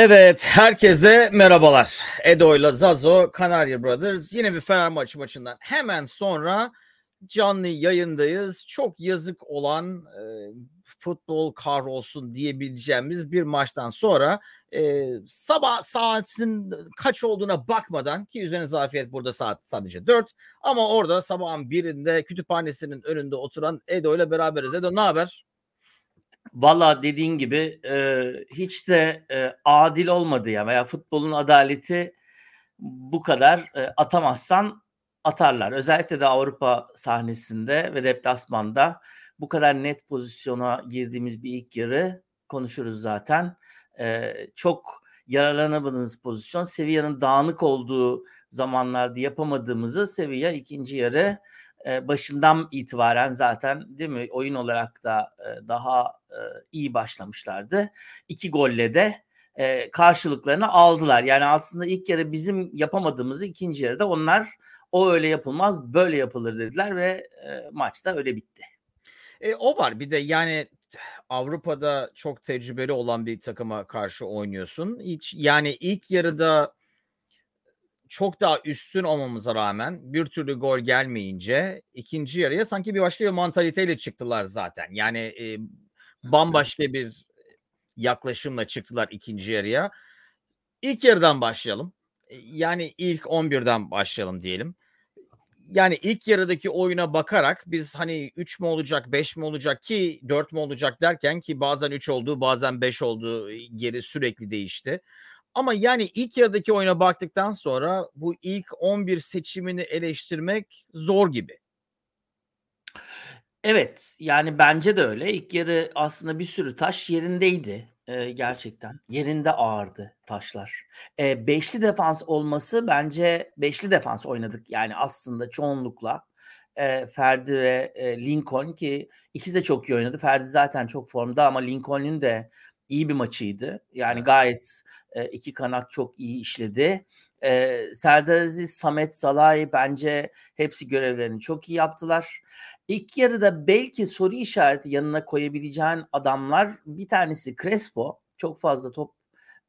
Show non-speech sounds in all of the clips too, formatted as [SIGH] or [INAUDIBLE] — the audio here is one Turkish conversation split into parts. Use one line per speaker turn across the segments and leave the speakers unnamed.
Evet, herkese merhabalar. Edo ile Zazo, Kanarya Brothers. Yine bir Fenerbahçe maçından hemen sonra canlı yayındayız. Çok yazık olan e, futbol kahrolsun diyebileceğimiz bir maçtan sonra e, sabah saatinin kaç olduğuna bakmadan ki üzerine zafiyet burada saat sadece 4 ama orada sabahın birinde kütüphanesinin önünde oturan Edo ile beraberiz. Edo ne haber?
Valla dediğin gibi e, hiç de e, adil olmadı ya veya futbolun adaleti bu kadar e, atamazsan atarlar. Özellikle de Avrupa sahnesinde ve deplasmanda bu kadar net pozisyona girdiğimiz bir ilk yarı konuşuruz zaten. E, çok yararlanamadığımız pozisyon Sevilla'nın dağınık olduğu zamanlarda yapamadığımızı Sevilla ikinci yarı başından itibaren zaten değil mi oyun olarak da daha iyi başlamışlardı. İki golle de karşılıklarını aldılar. Yani aslında ilk yarı bizim yapamadığımızı ikinci yarıda onlar o öyle yapılmaz böyle yapılır dediler ve maçta öyle bitti.
E, o var bir de yani Avrupa'da çok tecrübeli olan bir takıma karşı oynuyorsun. Hiç yani ilk yarıda çok daha üstün olmamıza rağmen bir türlü gol gelmeyince ikinci yarıya sanki bir başka bir mantaliteyle çıktılar zaten. Yani e, bambaşka bir yaklaşımla çıktılar ikinci yarıya. İlk yarıdan başlayalım. Yani ilk 11'den başlayalım diyelim. Yani ilk yarıdaki oyuna bakarak biz hani 3 mü olacak 5 mi olacak ki 4 mü olacak derken ki bazen 3 oldu bazen 5 oldu geri sürekli değişti. Ama yani ilk yarıdaki oyuna baktıktan sonra bu ilk 11 seçimini eleştirmek zor gibi.
Evet yani bence de öyle. İlk yarı aslında bir sürü taş yerindeydi e, gerçekten. Yerinde ağırdı taşlar. E, beşli defans olması bence beşli defans oynadık yani aslında çoğunlukla. E, Ferdi ve e, Lincoln ki ikisi de çok iyi oynadı. Ferdi zaten çok formda ama Lincoln'un de iyi bir maçıydı. Yani gayet e, iki kanat çok iyi işledi. E, Serdar Aziz, Samet Salay bence hepsi görevlerini çok iyi yaptılar. İlk yarıda belki soru işareti yanına koyabileceğin adamlar bir tanesi Crespo. Çok fazla top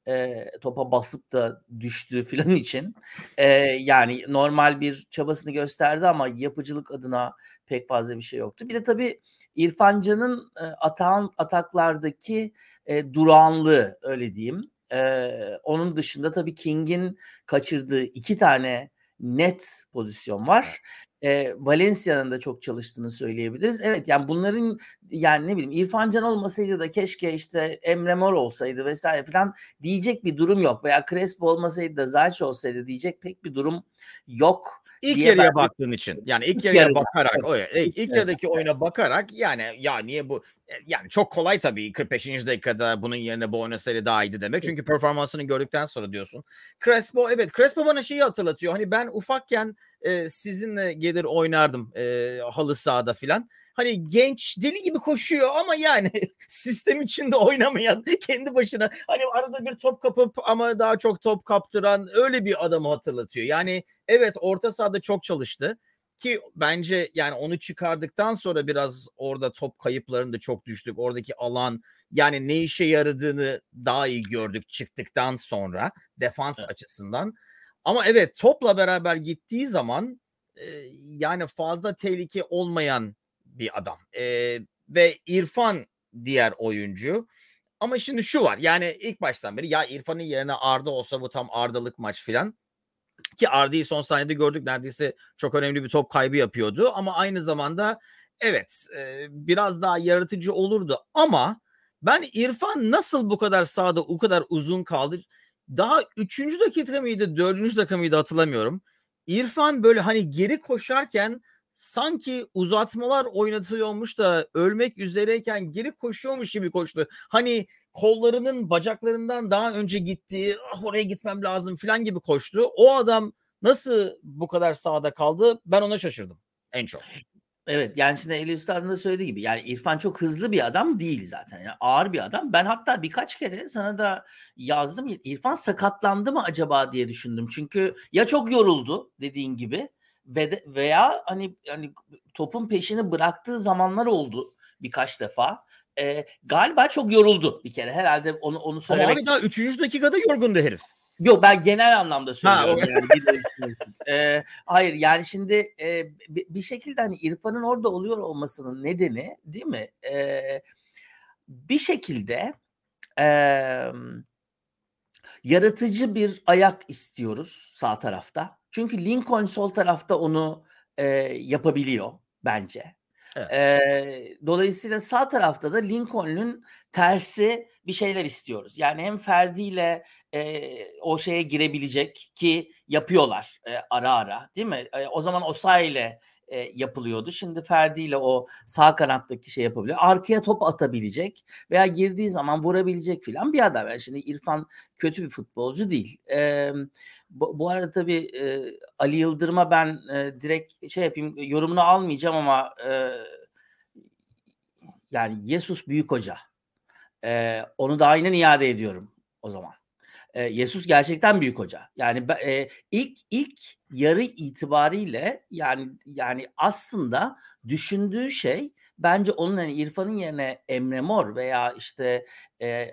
e, topa basıp da düştüğü [LAUGHS] filan için e, yani normal bir çabasını gösterdi ama yapıcılık adına pek fazla bir şey yoktu. Bir de tabii İrfan Can'ın e, atağın, ataklardaki e, durağanlığı öyle diyeyim. E, onun dışında tabii King'in kaçırdığı iki tane net pozisyon var. E, Valencia'nın da çok çalıştığını söyleyebiliriz. Evet yani bunların yani ne bileyim İrfan Can olmasaydı da keşke işte Emre Mor olsaydı vesaire falan diyecek bir durum yok. Veya Crespo olmasaydı da Zayç olsaydı diyecek pek bir durum yok.
İlk yarıya ben... baktığın için yani ilk yarıya yarıda. bakarak o ilk, ilk yarıdaki oyuna bakarak yani ya niye bu e, yani çok kolay tabii 45. dakikada bunun yerine bu oynasaydı daha iyiydi demek. Çünkü performansını gördükten sonra diyorsun. Crespo evet Crespo bana şeyi hatırlatıyor. Hani ben ufakken e, sizinle gelir oynardım e, halı sahada filan hani genç deli gibi koşuyor ama yani [LAUGHS] sistem içinde oynamayan [LAUGHS] kendi başına hani arada bir top kapıp ama daha çok top kaptıran öyle bir adamı hatırlatıyor. Yani evet orta sahada çok çalıştı ki bence yani onu çıkardıktan sonra biraz orada top kayıplarında çok düştük. Oradaki alan yani ne işe yaradığını daha iyi gördük çıktıktan sonra defans evet. açısından. Ama evet topla beraber gittiği zaman e, yani fazla tehlike olmayan bir adam. E, ve İrfan diğer oyuncu. Ama şimdi şu var yani ilk baştan beri ya İrfan'ın yerine Arda olsa bu tam Arda'lık maç filan. Ki Arda'yı son saniyede gördük neredeyse çok önemli bir top kaybı yapıyordu. Ama aynı zamanda evet e, biraz daha yaratıcı olurdu. Ama ben İrfan nasıl bu kadar sağda o kadar uzun kaldı? Daha 3. dakika mıydı 4. dakika mıydı hatırlamıyorum. İrfan böyle hani geri koşarken sanki uzatmalar oynatılıyormuş da ölmek üzereyken geri koşuyormuş gibi koştu. Hani kollarının bacaklarından daha önce gittiği ah oraya gitmem lazım falan gibi koştu. O adam nasıl bu kadar sağda kaldı ben ona şaşırdım en çok.
Evet yani şimdi Eli Üstad'ın da söylediği gibi yani İrfan çok hızlı bir adam değil zaten. Yani ağır bir adam. Ben hatta birkaç kere sana da yazdım. İrfan sakatlandı mı acaba diye düşündüm. Çünkü ya çok yoruldu dediğin gibi ve de, veya hani hani topun peşini bıraktığı zamanlar oldu birkaç defa. E, galiba çok yoruldu bir kere. Herhalde onu onu söylemek.
Ama daha 3. dakikada yorgundu herif.
Yok ben genel anlamda söylüyorum. Ha, yani. [LAUGHS] ee, hayır yani şimdi e, bir şekilde hani İrfan'ın orada oluyor olmasının nedeni değil mi? Ee, bir şekilde e, yaratıcı bir ayak istiyoruz sağ tarafta. Çünkü Lincoln sol tarafta onu e, yapabiliyor bence. Evet. E, dolayısıyla sağ tarafta da Lincoln'un tersi bir şeyler istiyoruz. Yani hem Ferdi ile e, o şeye girebilecek ki yapıyorlar e, ara ara değil mi? E, o zaman Osa ile e, yapılıyordu. Şimdi Ferdi ile o sağ kanattaki şey yapabiliyor. Arkaya top atabilecek veya girdiği zaman vurabilecek filan bir adam. Yani şimdi İrfan kötü bir futbolcu değil. E, bu, bu arada tabii e, Ali Yıldırım'a ben e, direkt şey yapayım yorumunu almayacağım ama e, yani Yesus büyük hoca. E, onu da aynen iade ediyorum o zaman. E, Yesus gerçekten büyük hoca. Yani e, ilk ilk yarı itibariyle yani yani aslında düşündüğü şey bence onun hani İrfan'ın yerine Emre Mor veya işte e,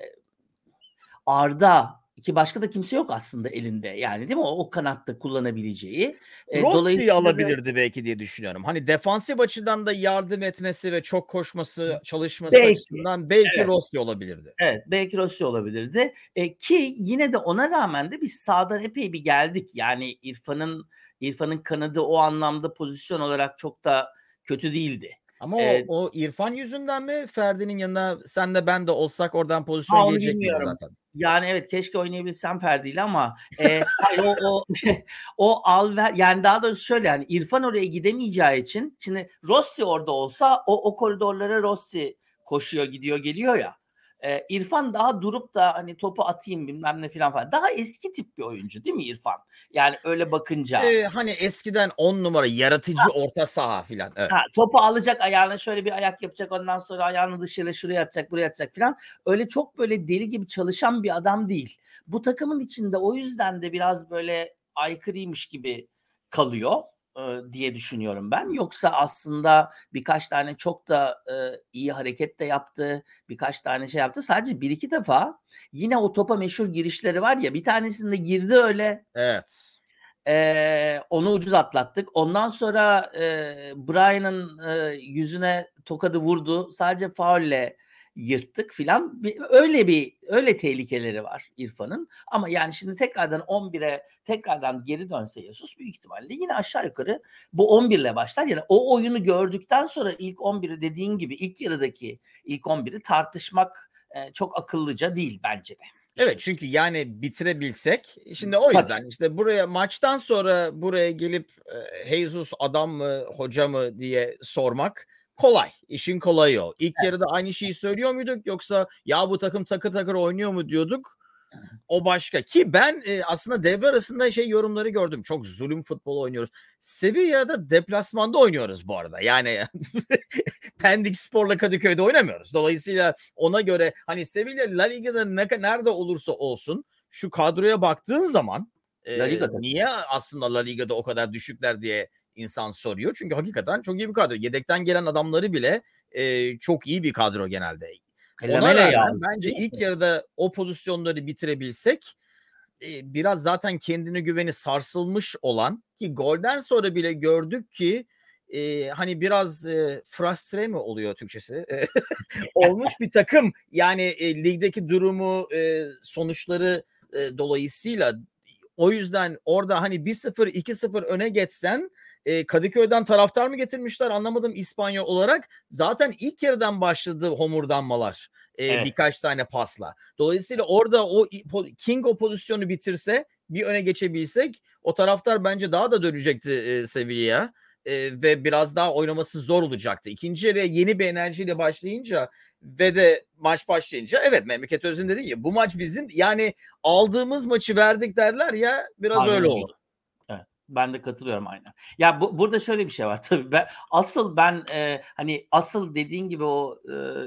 Arda ki başka da kimse yok aslında elinde. Yani değil mi? O, o kanatta kullanabileceği.
E, Rossi'yi alabilirdi de... belki diye düşünüyorum. Hani defansif açıdan da yardım etmesi ve çok koşması, çalışması belki. açısından belki evet. Rossi olabilirdi.
Evet, belki Rossi olabilirdi. E, ki yine de ona rağmen de biz sağdan epey bir geldik. Yani İrfan'ın İrfan'ın kanadı o anlamda pozisyon olarak çok da kötü değildi.
Ama ee, o, o İrfan yüzünden mi Ferdi'nin yanına sen de ben de olsak oradan pozisyon gelecek mi zaten?
Yani evet keşke oynayabilsem Ferdi'yle ama e, o, o, [LAUGHS] o al ver yani daha doğrusu şöyle yani İrfan oraya gidemeyeceği için şimdi Rossi orada olsa o, o koridorlara Rossi koşuyor gidiyor geliyor ya. E, İrfan daha durup da hani topu atayım bilmem ne falan falan. Daha eski tip bir oyuncu değil mi İrfan? Yani öyle bakınca.
Ee, hani eskiden on numara yaratıcı ha. orta saha falan. Evet.
Ha, topu alacak ayağına şöyle bir ayak yapacak ondan sonra ayağını dışarı şuraya atacak buraya atacak falan. Öyle çok böyle deli gibi çalışan bir adam değil. Bu takımın içinde o yüzden de biraz böyle aykırıymış gibi kalıyor diye düşünüyorum ben. Yoksa aslında birkaç tane çok da e, iyi hareket de yaptı. Birkaç tane şey yaptı. Sadece bir iki defa yine o topa meşhur girişleri var ya bir tanesinde girdi öyle.
Evet.
E, onu ucuz atlattık. Ondan sonra e, Brian'ın e, yüzüne tokadı vurdu. Sadece faulle yırttık filan. Öyle bir öyle tehlikeleri var İrfan'ın. Ama yani şimdi tekrardan 11'e tekrardan geri dönse Yesus büyük ihtimalle yine aşağı yukarı bu 11 ile başlar. Yani o oyunu gördükten sonra ilk 11'i dediğin gibi ilk yarıdaki ilk 11'i tartışmak e, çok akıllıca değil bence de.
Evet çünkü yani bitirebilsek şimdi o yüzden Tabii. işte buraya maçtan sonra buraya gelip e, Jesus adam mı hoca mı diye sormak kolay. İşin kolayı o. İlk evet. yarıda aynı şeyi söylüyor muyduk yoksa ya bu takım takır takır oynuyor mu diyorduk. O başka. Ki ben e, aslında devre arasında şey yorumları gördüm. Çok zulüm futbol oynuyoruz. Sevilla'da deplasmanda oynuyoruz bu arada. Yani [LAUGHS] Pendik Spor'la Kadıköy'de oynamıyoruz. Dolayısıyla ona göre hani Sevilla La Liga'da ne, nerede olursa olsun şu kadroya baktığın zaman e, La Liga'da. niye aslında La Liga'da o kadar düşükler diye insan soruyor. Çünkü hakikaten çok iyi bir kadro. Yedekten gelen adamları bile e, çok iyi bir kadro genelde. Ona rağmen yani. bence ilk yarıda o pozisyonları bitirebilsek e, biraz zaten kendine güveni sarsılmış olan ki golden sonra bile gördük ki e, hani biraz e, frustre mi oluyor Türkçesi? [LAUGHS] Olmuş bir takım yani e, ligdeki durumu e, sonuçları e, dolayısıyla o yüzden orada hani 1-0 2-0 öne geçsen e, Kadıköy'den taraftar mı getirmişler anlamadım İspanya olarak. Zaten ilk yarıdan başladı homurdanmalar e, evet. birkaç tane pasla. Dolayısıyla orada o King o pozisyonu bitirse bir öne geçebilsek o taraftar bence daha da dönecekti e, Sevilla'ya. E, ve biraz daha oynaması zor olacaktı. İkinci yarıya yeni bir enerjiyle başlayınca ve de maç başlayınca evet Memleket Öz'ün dediği gibi bu maç bizim yani aldığımız maçı verdik derler ya biraz Aynen. öyle oldu.
Ben de katılıyorum aynen. Ya bu, burada şöyle bir şey var [LAUGHS] tabii. Ben, asıl ben e, hani asıl dediğin gibi o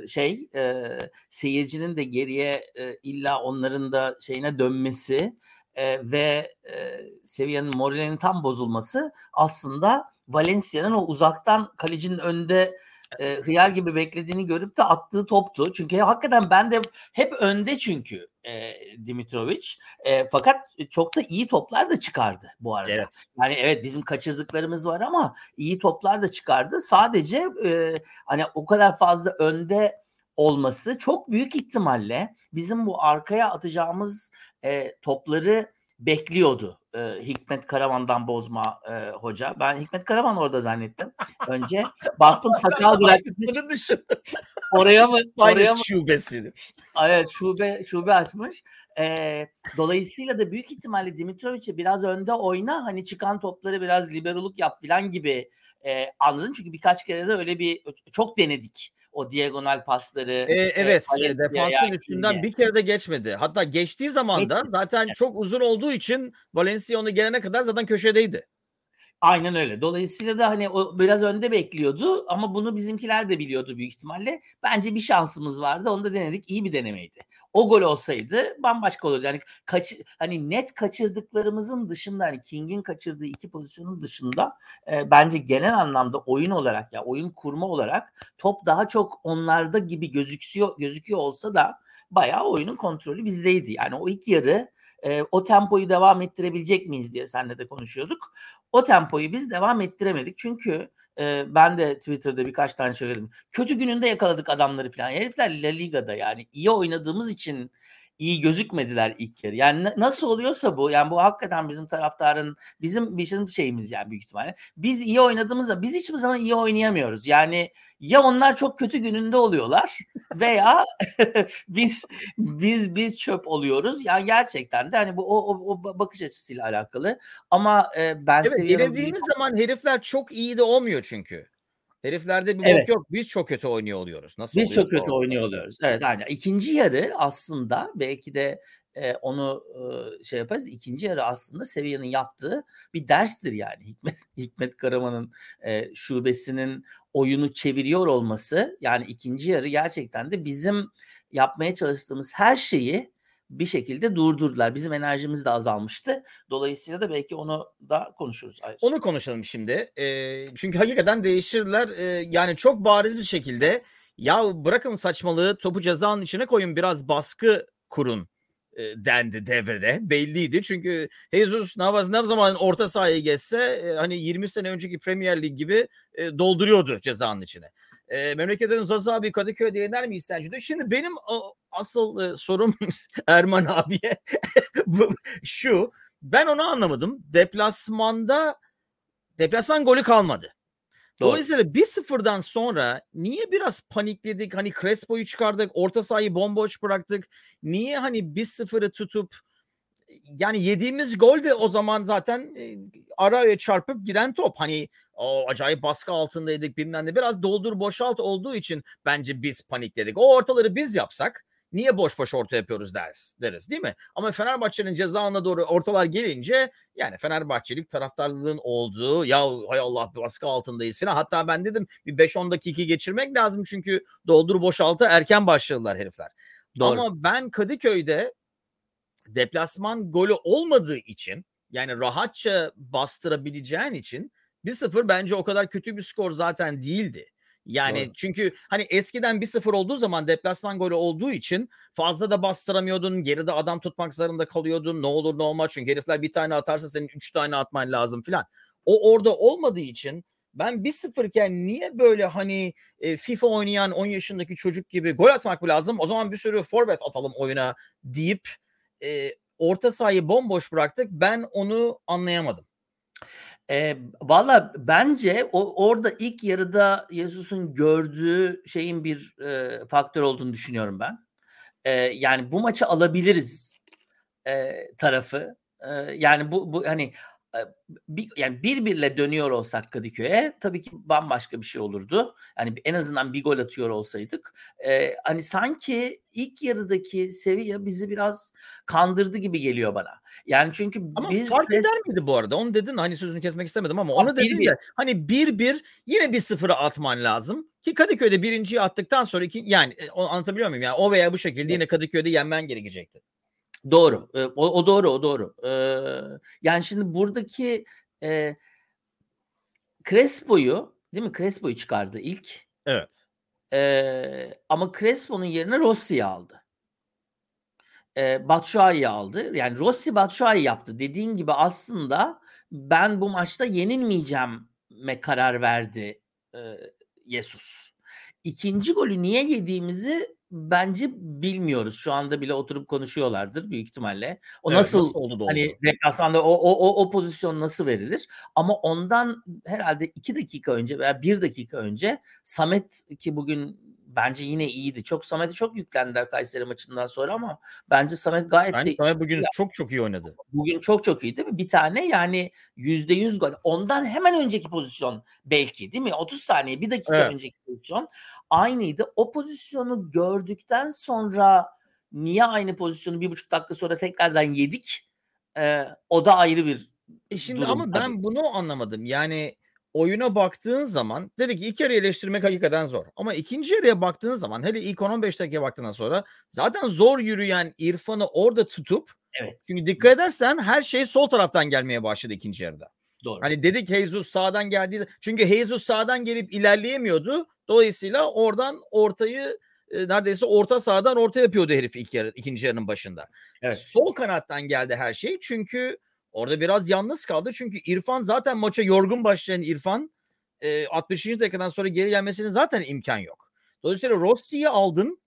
e, şey e, seyircinin de geriye e, illa onların da şeyine dönmesi e, ve e, seviyenin moralinin tam bozulması aslında Valencia'nın o uzaktan kalecinin önde e, hıyar gibi beklediğini görüp de attığı toptu. Çünkü hakikaten ben de hep önde çünkü e, Dimitrovic. E, fakat çok da iyi toplar da çıkardı bu arada.
Evet.
Yani evet bizim kaçırdıklarımız var ama iyi toplar da çıkardı. Sadece e, hani o kadar fazla önde olması çok büyük ihtimalle bizim bu arkaya atacağımız e, topları bekliyordu e, Hikmet Karaman'dan bozma e, hoca. Ben Hikmet Karaman orada zannettim. Önce baktım [LAUGHS] sakal bırakmış. oraya mı? Oraya mı?
şubesi.
Evet şube şube açmış. E, dolayısıyla da büyük ihtimalle Dimitrovic'e biraz önde oyna hani çıkan topları biraz liberoluk yap falan gibi e, anladım. Çünkü birkaç kere de öyle bir çok denedik o diagonal pasları.
E, evet, e, defansın üstünden bir kere de geçmedi. Hatta geçtiği zaman da zaten evet. çok uzun olduğu için Valencia onu gelene kadar zaten köşedeydi.
Aynen öyle. Dolayısıyla da hani o biraz önde bekliyordu ama bunu bizimkiler de biliyordu büyük ihtimalle. Bence bir şansımız vardı. Onu da denedik. İyi bir denemeydi. O gol olsaydı bambaşka olurdu. Yani kaç hani net kaçırdıklarımızın dışında hani King'in kaçırdığı iki pozisyonun dışında e, bence genel anlamda oyun olarak ya oyun kurma olarak top daha çok onlarda gibi gözüküyor gözüküyor olsa da bayağı oyunun kontrolü bizdeydi. Yani o ilk yarı e, o tempoyu devam ettirebilecek miyiz diye seninle de konuşuyorduk. O tempoyu biz devam ettiremedik. Çünkü e, ben de Twitter'da birkaç tane söyledim. Kötü gününde yakaladık adamları falan. Herifler La Liga'da yani iyi oynadığımız için iyi gözükmediler ilk yarı. Yani nasıl oluyorsa bu yani bu hakikaten bizim taraftarın bizim bizim şeyimiz yani büyük ihtimalle. Biz iyi oynadığımızda biz hiçbir zaman iyi oynayamıyoruz. Yani ya onlar çok kötü gününde oluyorlar [LAUGHS] veya [LAUGHS] biz biz biz çöp oluyoruz. Yani gerçekten de hani bu o, o, o bakış açısıyla alakalı. Ama e, ben
evet, seviyorum. Denediğimiz zaman herifler çok iyi de olmuyor çünkü. Heriflerde bir evet. bok yok. Biz çok kötü oynuyor oluyoruz. Nasıl
Biz çok kötü oynuyor oluyoruz. Evet aynen. İkinci yarı aslında belki de e, onu e, şey yaparız. İkinci yarı aslında Sevilla'nın yaptığı bir derstir yani. [LAUGHS] Hikmet, Hikmet Karaman'ın e, şubesinin oyunu çeviriyor olması yani ikinci yarı gerçekten de bizim yapmaya çalıştığımız her şeyi bir şekilde durdurdular. Bizim enerjimiz de azalmıştı. Dolayısıyla da belki onu da konuşuruz.
Ayrıca. Onu konuşalım şimdi. E, çünkü hakikaten değiştirdiler. E, yani çok bariz bir şekilde ya bırakın saçmalığı topu cezanın içine koyun biraz baskı kurun e, dendi devrede. Belliydi. Çünkü Jesus Navas ne zaman orta sahaya geçse e, hani 20 sene önceki Premier Lig gibi e, dolduruyordu cezanın içine. E, memleketten Zaza abi Kadıköy'de yener miyiz sence? Şimdi benim o, asıl e, sorum [LAUGHS] Erman abiye [LAUGHS] şu. Ben onu anlamadım. Deplasmanda deplasman golü kalmadı. Doğru. Dolayısıyla bir sıfırdan sonra niye biraz panikledik? Hani Crespo'yu çıkardık, orta sahayı bomboş bıraktık. Niye hani bir sıfırı tutup yani yediğimiz gol de o zaman zaten e, araya çarpıp giden top. Hani o acayip baskı altındaydık bilmem ne. Biraz doldur boşalt olduğu için bence biz panikledik. O ortaları biz yapsak niye boş boş orta yapıyoruz deriz, deriz değil mi? Ama Fenerbahçe'nin ceza doğru ortalar gelince yani Fenerbahçelik taraftarlığın olduğu ya hay Allah baskı altındayız falan. Hatta ben dedim bir 5-10 dakika geçirmek lazım çünkü doldur boşaltı erken başladılar herifler. Doğru. Ama ben Kadıköy'de deplasman golü olmadığı için yani rahatça bastırabileceğin için 1-0 bence o kadar kötü bir skor zaten değildi. Yani Doğru. çünkü hani eskiden 1-0 olduğu zaman deplasman golü olduğu için fazla da bastıramıyordun. Geride adam tutmak zorunda kalıyordun. Ne olur ne olmaz çünkü herifler bir tane atarsa senin 3 tane atman lazım filan. O orada olmadığı için ben 1-0 iken niye böyle hani e, FIFA oynayan 10 yaşındaki çocuk gibi gol atmak lazım? O zaman bir sürü forvet atalım oyuna deyip e, orta sahayı bomboş bıraktık. Ben onu anlayamadım.
E, Valla bence o orada ilk yarıda Yesus'un gördüğü şeyin bir e, faktör olduğunu düşünüyorum ben. E, yani bu maçı alabiliriz e, tarafı. E, yani bu bu hani bir, yani bir birle dönüyor olsak Kadıköy'e tabii ki bambaşka bir şey olurdu. Yani en azından bir gol atıyor olsaydık. E, hani sanki ilk yarıdaki seviye bizi biraz kandırdı gibi geliyor bana. Yani çünkü
ama biz fark eder miydi bu arada? Onu dedin hani sözünü kesmek istemedim ama onu dedin de hani bir bir yine bir sıfıra atman lazım. Ki Kadıköy'de birinciyi attıktan sonra iki, yani onu anlatabiliyor muyum? Yani o veya bu şekilde yine Kadıköy'de yenmen gerekecekti.
Doğru. o, o doğru, o doğru. Ee, yani şimdi buradaki e, Crespo'yu değil mi? Crespo'yu çıkardı ilk.
Evet.
Eee, ama Crespo'nun yerine Rossi'yi aldı. Eee, Batshuayi'yi aldı. Yani Rossi Batshuayi yaptı. Dediğin gibi aslında ben bu maçta yenilmeyeceğime karar verdi eee, Jesus. İkinci golü niye yediğimizi bence bilmiyoruz. Şu anda bile oturup konuşuyorlardır büyük ihtimalle. O
Evet,
nasıl,
nasıl oldu da
hani
oldu?
deplasmanda o o o o pozisyon nasıl verilir? Ama ondan herhalde 2 dakika önce veya 1 dakika önce Samet ki bugün bence yine iyiydi. Çok Samet'e çok yüklendiler Kayseri maçından sonra ama bence Samet gayet
Bence
de
Samet bugün
ya
çok çok iyi oynadı.
Bugün çok çok iyi değil mi? Bir tane yani %100 gol. Ondan hemen önceki pozisyon belki değil mi? 30 saniye, 1 dakika
Evet.
önceki pozisyon aynıydı. O pozisyonu gördükten sonra niye aynı pozisyonu 1,5 dakika sonra tekrardan yedik? Eee, o da ayrı bir
E, şimdi
durum
ama ben bunu anlamadım. Yani oyuna baktığın zaman dedik ki ilk yarıyı eleştirmek hakikaten zor. Ama ikinci yarıya baktığın zaman hele ilk 10-15 dakikaya baktığından sonra zaten zor yürüyen İrfan'ı orada tutup
Evet.
çünkü dikkat edersen her şey sol taraftan gelmeye başladı ikinci yarıda.
Doğru.
Hani dedik Jesus sağdan geldiği çünkü Jesus sağdan gelip ilerleyemiyordu. Dolayısıyla oradan ortayı e, neredeyse orta sahadan orta yapıyordu herif ilk yarı, ikinci yarının başında.
Evet.
Sol kanattan geldi her şey. Çünkü orada biraz yalnız kaldı. Çünkü İrfan zaten maça yorgun başlayan İrfan e, 60. dakikadan sonra geri gelmesinin zaten imkan yok. Dolayısıyla Rossi'yi aldın.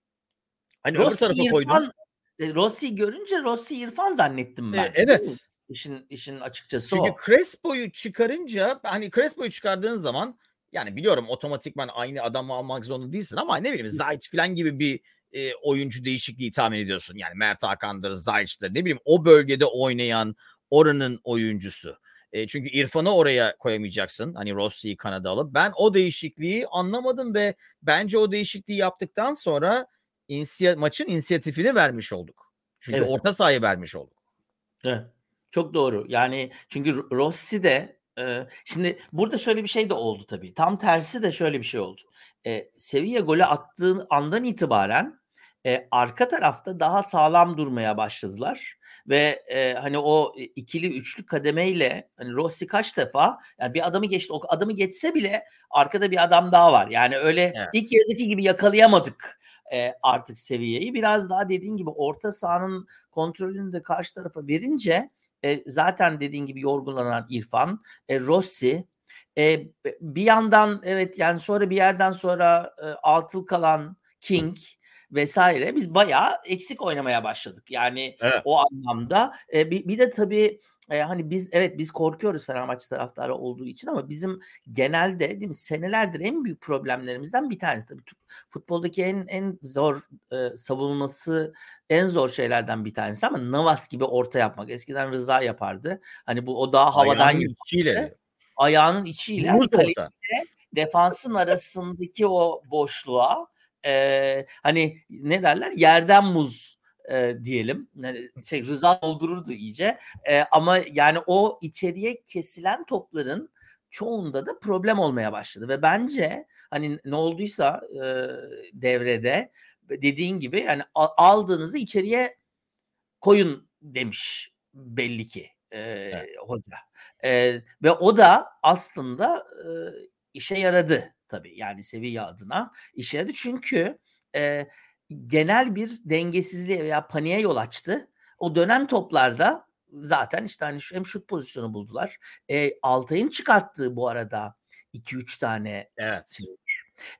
Hani öbür
Rossi
tarafa koydun.
İrfan e, Rossi görünce Rossi İrfan zannettim
E,
ben.
evet.
İşin işin açıkçası
Çünkü
o.
Crespo'yu çıkarınca hani Crespo'yu çıkardığın zaman yani biliyorum otomatikman aynı adamı almak zorunda değilsin ama ne bileyim Zayt falan gibi bir e, oyuncu değişikliği tahmin ediyorsun. Yani Mert Hakan'dır, Zayt'tır ne bileyim o bölgede oynayan oranın oyuncusu. E, çünkü İrfan'ı oraya koyamayacaksın. Hani Rossi'yi kanada alıp. Ben o değişikliği anlamadım ve bence o değişikliği yaptıktan sonra insiya, maçın inisiyatifini vermiş olduk. Çünkü
Evet.
orta sahayı vermiş olduk.
Evet. Çok doğru. Yani çünkü Ro- Rossi de e, şimdi burada şöyle bir şey de oldu tabii. Tam tersi de şöyle bir şey oldu. E, Sevilla golü attığı andan itibaren e, arka tarafta daha sağlam durmaya başladılar ve e, hani o ikili üçlü kademeyle hani Rossi kaç defa yani bir adamı geçti o adamı geçse bile arkada bir adam daha var. Yani öyle
Evet.
ilk yarıdaki gibi yakalayamadık e, artık seviyeyi. Biraz daha dediğin gibi orta sahanın kontrolünü de karşı tarafa verince e, zaten dediğin gibi yorgunlanan İrfan, e, Rossi, e, bir yandan evet yani sonra bir yerden sonra e, atıl kalan King vesaire biz bayağı eksik oynamaya başladık. Yani
Evet.
o anlamda e, bir, bir de tabii e, hani biz evet biz korkuyoruz Fenerbahçe taraftarı olduğu için ama bizim genelde değil mi senelerdir en büyük problemlerimizden bir tanesi tabii futboldaki en en zor e, savunması en zor şeylerden bir tanesi ama Navas gibi orta yapmak. Eskiden Rıza yapardı. Hani bu o daha havadan
Ayağının
yapardı.
içiyle.
Ayağının içiyle kaleciyle defansın arasındaki o boşluğa e, hani ne derler yerden muz e, diyelim. Yani şey Rıza doldururdu iyice. E, ama yani o içeriye kesilen topların çoğunda da problem olmaya başladı ve bence hani ne olduysa e, devrede dediğin gibi yani aldığınızı içeriye koyun demiş belli ki e,
Evet.
hoca. E, ve o da aslında e, işe yaradı tabii yani Sevilla adına işe yaradı çünkü e, genel bir dengesizliğe veya paniğe yol açtı. O dönem toplarda zaten işte hani hem şut pozisyonu buldular. E, Altay'ın çıkarttığı bu arada 2-3 tane
Evet.
şey.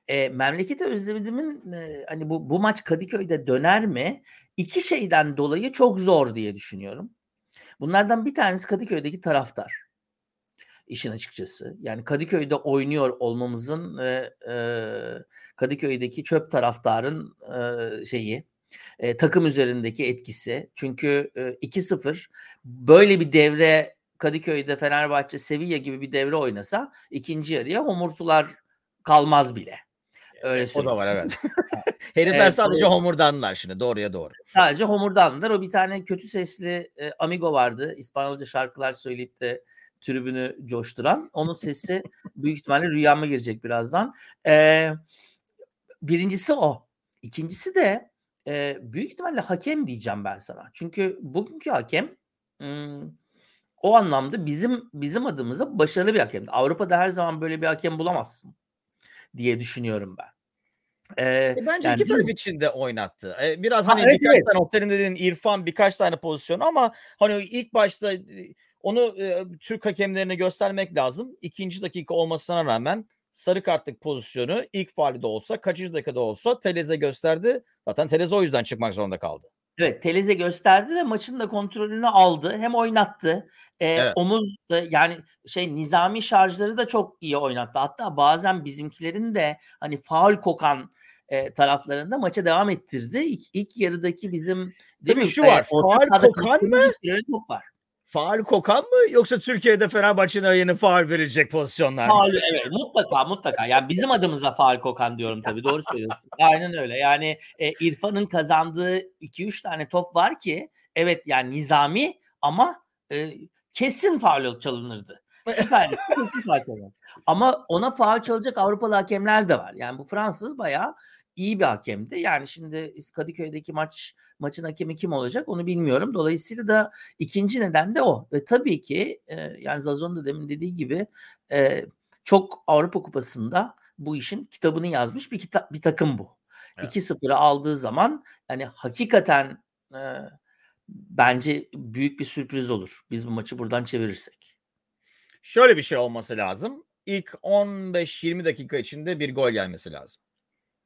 E, memleketi özlediğimin e, hani bu bu maç Kadıköy'de döner mi? İki şeyden dolayı çok zor diye düşünüyorum. Bunlardan bir tanesi Kadıköy'deki taraftar. İşin açıkçası. Yani Kadıköy'de oynuyor olmamızın e, e, Kadıköy'deki çöp taraftarın e, şeyi e, takım üzerindeki etkisi. Çünkü e, 2-0 böyle bir devre Kadıköy'de Fenerbahçe Sevilla gibi bir devre oynasa ikinci yarıya homurtular kalmaz bile. Öyle
O
söyleyeyim.
da var evet. [LAUGHS] Herifler
Evet,
sadece
evet.
homurdanlar şimdi doğruya doğru.
Sadece homurdanlar. O bir tane kötü sesli e, amigo vardı. İspanyolca şarkılar söyleyip de tribünü coşturan. Onun sesi [LAUGHS] büyük ihtimalle rüyama girecek birazdan. E, birincisi o. İkincisi de e, büyük ihtimalle hakem diyeceğim ben sana. Çünkü bugünkü hakem o anlamda bizim bizim adımıza başarılı bir hakemdi. Avrupa'da her zaman böyle bir hakem bulamazsın diye düşünüyorum ben. Eee,
E, bence
yani
iki taraf için de oynattı. Eee, biraz,
Ha,
hani,
evet,
birkaç
evet.
tane senin dediğin İrfan birkaç tane pozisyon ama, hani, ilk başta, onu, eee, Türk hakemlerine göstermek lazım. 2. dakika olmasına rağmen sarı kartlık pozisyonu ilk faulü de olsa, kaçıncı dakikada olsa Tellez'e gösterdi. Zaten Tellez o yüzden çıkmak zorunda kaldı.
Evet, Tellez'e gösterdi ve maçın da kontrolünü aldı. Hem oynattı. Eee,
Evet.
omuz, eee, yani, şey, nizami şarjları da çok iyi oynattı. Hatta bazen bizimkilerin de, hani, faul kokan, eee, taraflarında maça devam ettirdi. İlk ilk yarıdaki bizim değil
Tabii
mi?
şu var,
orta
faul kokan mı?
top var.
Faul kokan mı yoksa Türkiye'de Fenerbahçe'nin yeni faul verilecek pozisyonlar mı?
Faul evet, mutlaka, mutlaka. Yani bizim adımıza faul kokan diyorum tabii. Doğru söylüyorsun. [LAUGHS] Aynen öyle. Yani, eee, İrfan'ın kazandığı 2-3 tane top var ki evet, yani nizami ama, eee, kesin faul çalınırdı. Süper [LAUGHS] faul çalınır. Ama ona faul çalacak Avrupalı hakemler de var. Yani bu Fransız bayağı iyi bir hakemdi. Yani şimdi Kadıköy'deki maç maçın hakemi kim olacak onu bilmiyorum. Dolayısıyla da ikinci neden de o. Ve tabii ki, eee, yani Zazon da demin dediği gibi, eee, çok Avrupa Kupası'nda bu işin kitabını yazmış bir kita bir takım bu.
Evet.
2-0'ı aldığı zaman, hani, hakikaten, eee, bence büyük bir sürpriz olur biz bu maçı buradan çevirirsek.
Şöyle bir şey olması lazım. İlk 15-20 dakika içinde bir gol gelmesi lazım.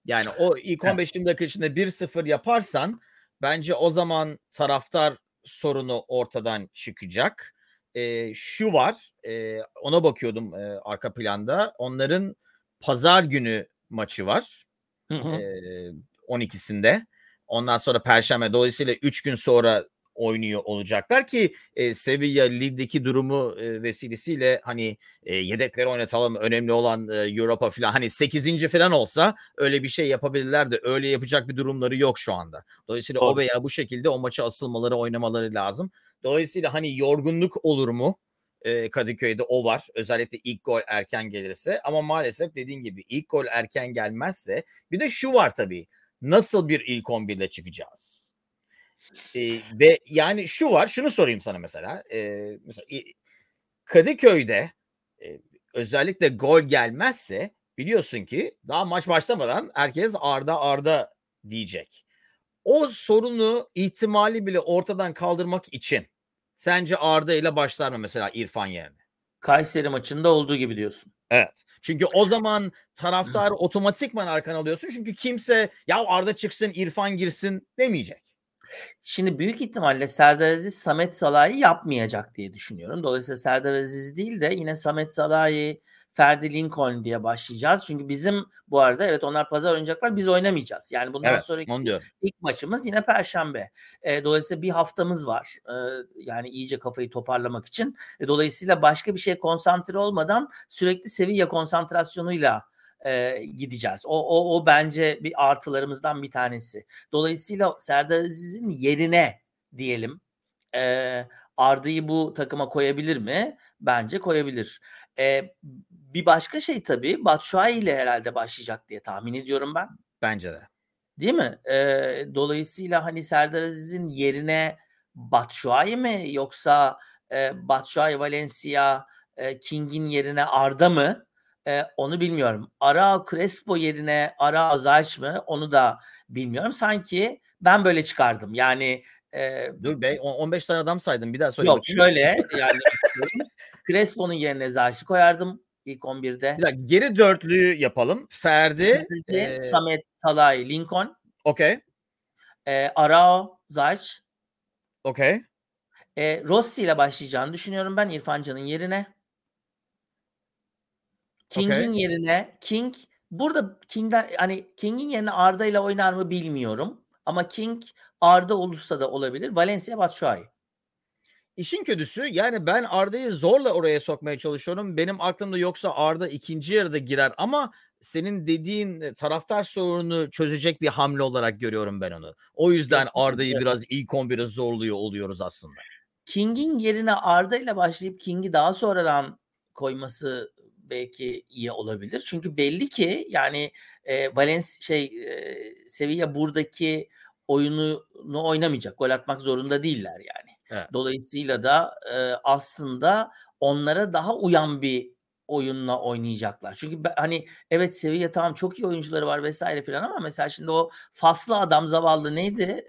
Yani o ilk
Evet.
15-20 dakika içinde 1-0 yaparsan bence o zaman taraftar sorunu ortadan çıkacak. Eee, şu var, eee, ona bakıyordum, eee, arka planda. Onların pazar günü maçı var.
Hı hı.
Eee, 12'sinde. Ondan sonra perşembe. Dolayısıyla 3 gün sonra oynuyor olacaklar ki, eee, Sevilla ligdeki durumu, eee, vesilesiyle, hani, eee, yedekleri oynatalım, önemli olan, eee, Europa filan, hani, 8'inci falan olsa öyle bir şey yapabilirler de öyle yapacak bir durumları yok şu anda. Dolayısıyla o
Doğru.
veya bu şekilde o maça asılmaları, oynamaları lazım. Dolayısıyla, hani, yorgunluk olur mu? Eee, Kadıköy'de o var. Özellikle ilk gol erken gelirse ama maalesef dediğin gibi ilk gol erken gelmezse bir de şu var tabii. Nasıl bir ilk 11'le çıkacağız? Eee, ve yani şu var, şunu sorayım sana mesela. Eee, mesela Kadıköy'de, eee, özellikle gol gelmezse biliyorsun ki daha maç başlamadan herkes Arda, Arda diyecek. O sorunu, ihtimali bile ortadan kaldırmak için sence Arda ile başlar mı mesela İrfan yerine?
Kayseri maçında olduğu gibi diyorsun.
Evet. Çünkü o zaman taraftarı otomatikman arkana alıyorsun. Çünkü kimse ya Arda çıksın, İrfan girsin demeyecek.
Şimdi büyük ihtimalle Serdar Aziz Samet Salah'ı yapmayacak diye düşünüyorum. Dolayısıyla Serdar Aziz değil de yine Samet Salah'ı, Ferdi Lincoln diye başlayacağız. Çünkü bizim bu arada evet onlar pazar oynayacaklar biz oynamayacağız. Yani bundan
Evet,
sonraki ilk maçımız yine perşembe. Eee, dolayısıyla bir haftamız var. Eee, yani iyice kafayı toparlamak için. E, dolayısıyla başka bir şeye konsantre olmadan sürekli Sevilla konsantrasyonuyla eee, gideceğiz. O, o, o bence bir artılarımızdan bir tanesi. Dolayısıyla Serdar Aziz'in yerine diyelim eee, Arda'yı bu takıma koyabilir mi? Bence koyabilir. Eee, bir başka şey tabii Batshuayi ile herhalde başlayacak diye tahmin ediyorum ben.
Bence de.
Değil mi? Eee, dolayısıyla hani Serdar Aziz'in yerine Batshuayi mi yoksa eee, Batshuayi, Valencia, eee, King'in yerine Arda mı? Eee, onu bilmiyorum. Arao Crespo yerine Arao Zayç mı? Onu da bilmiyorum. Sanki ben böyle çıkardım. Yani eee
Dur be, o 15 tane adam saydın. Bir daha söyle
Yok
bakayım.
şöyle yani Crespo'nun yerine Zayç'ı koyardım ilk 11'de.
Bir dakika, geri dörtlüyü yapalım. Ferdi,
Ferdi,
eee
Samet, Salah'ı, Lincoln,
okay,
eee, Arao, Zayç,
okay.
eee, Rossi ile başlayacağını düşünüyorum ben İrfan Can'ın yerine. King'in
Okay.
yerine King burada King'den hani King'in yerine Arda ile oynar mı bilmiyorum. Ama King Arda olursa da olabilir. Valencia, Batshuayi.
İşin kötüsü yani ben Arda'yı zorla oraya sokmaya çalışıyorum. Benim aklımda yoksa Arda ikinci yarıda girer ama senin dediğin e, taraftar sorununu çözecek bir hamle olarak görüyorum ben onu. O yüzden Arda'yı
Kesinlikle.
biraz ilk 11'e zorluyor oluyoruz aslında.
King'in yerine Arda ile başlayıp King'i daha sonradan koyması belki iyi olabilir. Çünkü belli ki yani eee Valens şey eee, Sevilla buradaki oyununu oynamayacak. Gol atmak zorunda değiller yani.
Evet.
Dolayısıyla da eee, aslında onlara daha uyan bir oyunla oynayacaklar. Çünkü ben, hani evet seviye tamam çok iyi oyuncuları var vesaire filan ama mesela şimdi o faslı adam zavallı neydi?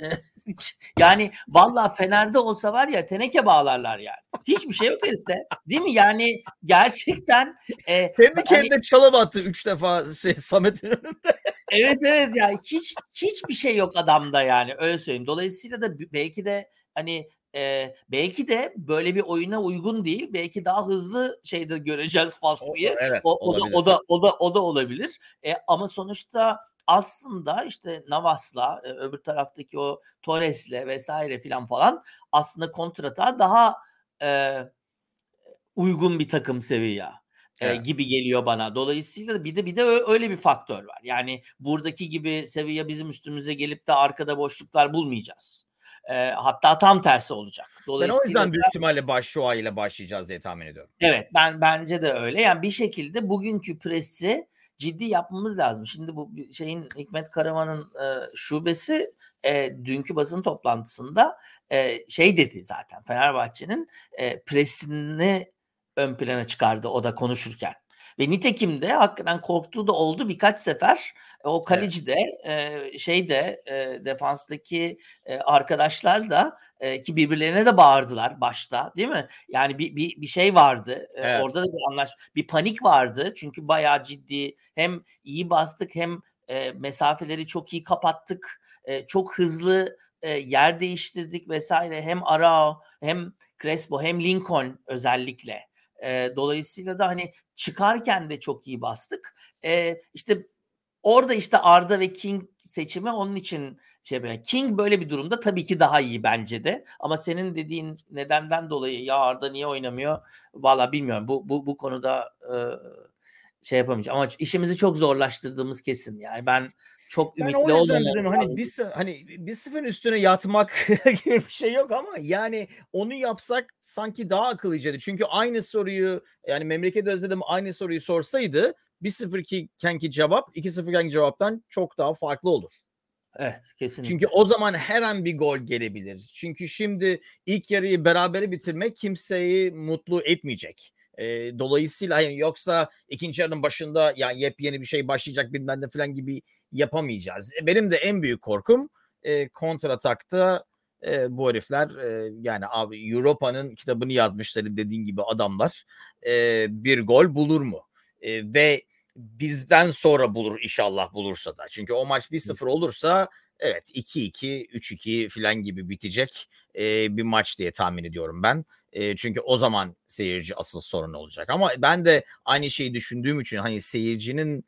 [LAUGHS] yani vallahi Fener'de olsa var ya teneke bağlarlar yani. Hiçbir şey yok herifte. Değil mi? Yani gerçekten e,
kendi kendine hani, çalım attı 3 defa şey, Samet'in önünde. [LAUGHS]
evet evet yani hiç hiçbir şey yok adamda yani öyle söyleyeyim. Dolayısıyla da belki de hani e, belki de böyle bir oyuna uygun değil. Belki daha hızlı şeyde göreceğiz Faslı'yı.
O, evet,
o, o, da, o da o da o da olabilir. E, ama sonuçta aslında işte Navas'la e, öbür taraftaki o Torres'le vesaire filan falan aslında kontrata daha e, uygun bir takım seviye. Evet. gibi geliyor bana. Dolayısıyla bir de bir de öyle bir faktör var. Yani buradaki gibi seviye bizim üstümüze gelip de arkada boşluklar bulmayacağız. E, hatta tam tersi olacak.
Ben o yüzden büyük ihtimalle Başşua ile başlayacağız diye tahmin ediyorum.
Evet ben bence de öyle. Yani bir şekilde bugünkü presi ciddi yapmamız lazım. Şimdi bu şeyin Hikmet Karaman'ın e, şubesi e, dünkü basın toplantısında e, şey dedi zaten Fenerbahçe'nin e, presini ön plana çıkardı o da konuşurken. Ve nitekim de hakikaten korktuğu da oldu birkaç sefer. O kaleci de e, şey de e, defanstaki e, arkadaşlar da e, ki birbirlerine de bağırdılar başta değil mi? Yani bir bir, bir şey vardı. E, evet. Orada da bir anlaş bir panik vardı. Çünkü bayağı ciddi hem iyi bastık hem e, mesafeleri çok iyi kapattık. E, çok hızlı e, yer değiştirdik vesaire. Hem Arao hem Crespo hem Lincoln özellikle. E, dolayısıyla da hani çıkarken de çok iyi bastık. E, işte orada işte Arda ve King seçimi onun için şey böyle. King böyle bir durumda tabii ki daha iyi bence de. Ama senin dediğin nedenden dolayı ya Arda niye oynamıyor? Valla bilmiyorum. Bu bu bu konuda e, şey yapamayacağım. Ama işimizi çok zorlaştırdığımız kesin. Yani ben çok ümitli
yüzden dedim hani bir hani bir sıfırın üstüne yatmak [LAUGHS] gibi bir şey yok ama yani onu yapsak sanki daha akıllıcaydı. Çünkü aynı soruyu yani memleket özledim aynı soruyu sorsaydı bir sıfır ki kenki cevap iki sıfır kenki cevaptan çok daha farklı olur.
Evet kesinlikle.
Çünkü o zaman her an bir gol gelebilir. Çünkü şimdi ilk yarıyı berabere bitirmek kimseyi mutlu etmeyecek. E, dolayısıyla yani yoksa ikinci yarının başında ya yepyeni bir şey başlayacak bilmem ne falan gibi yapamayacağız. E, benim de en büyük korkum e, kontratakta e, bu herifler e, yani abi Europa'nın kitabını yazmışları dediğin gibi adamlar e, bir gol bulur mu? E, ve bizden sonra bulur inşallah bulursa da. Çünkü o maç 1-0 olursa evet 2-2, 3-2 falan gibi bitecek e, bir maç diye tahmin ediyorum ben. E, çünkü o zaman seyirci asıl sorun olacak. Ama ben de aynı şeyi düşündüğüm için hani seyircinin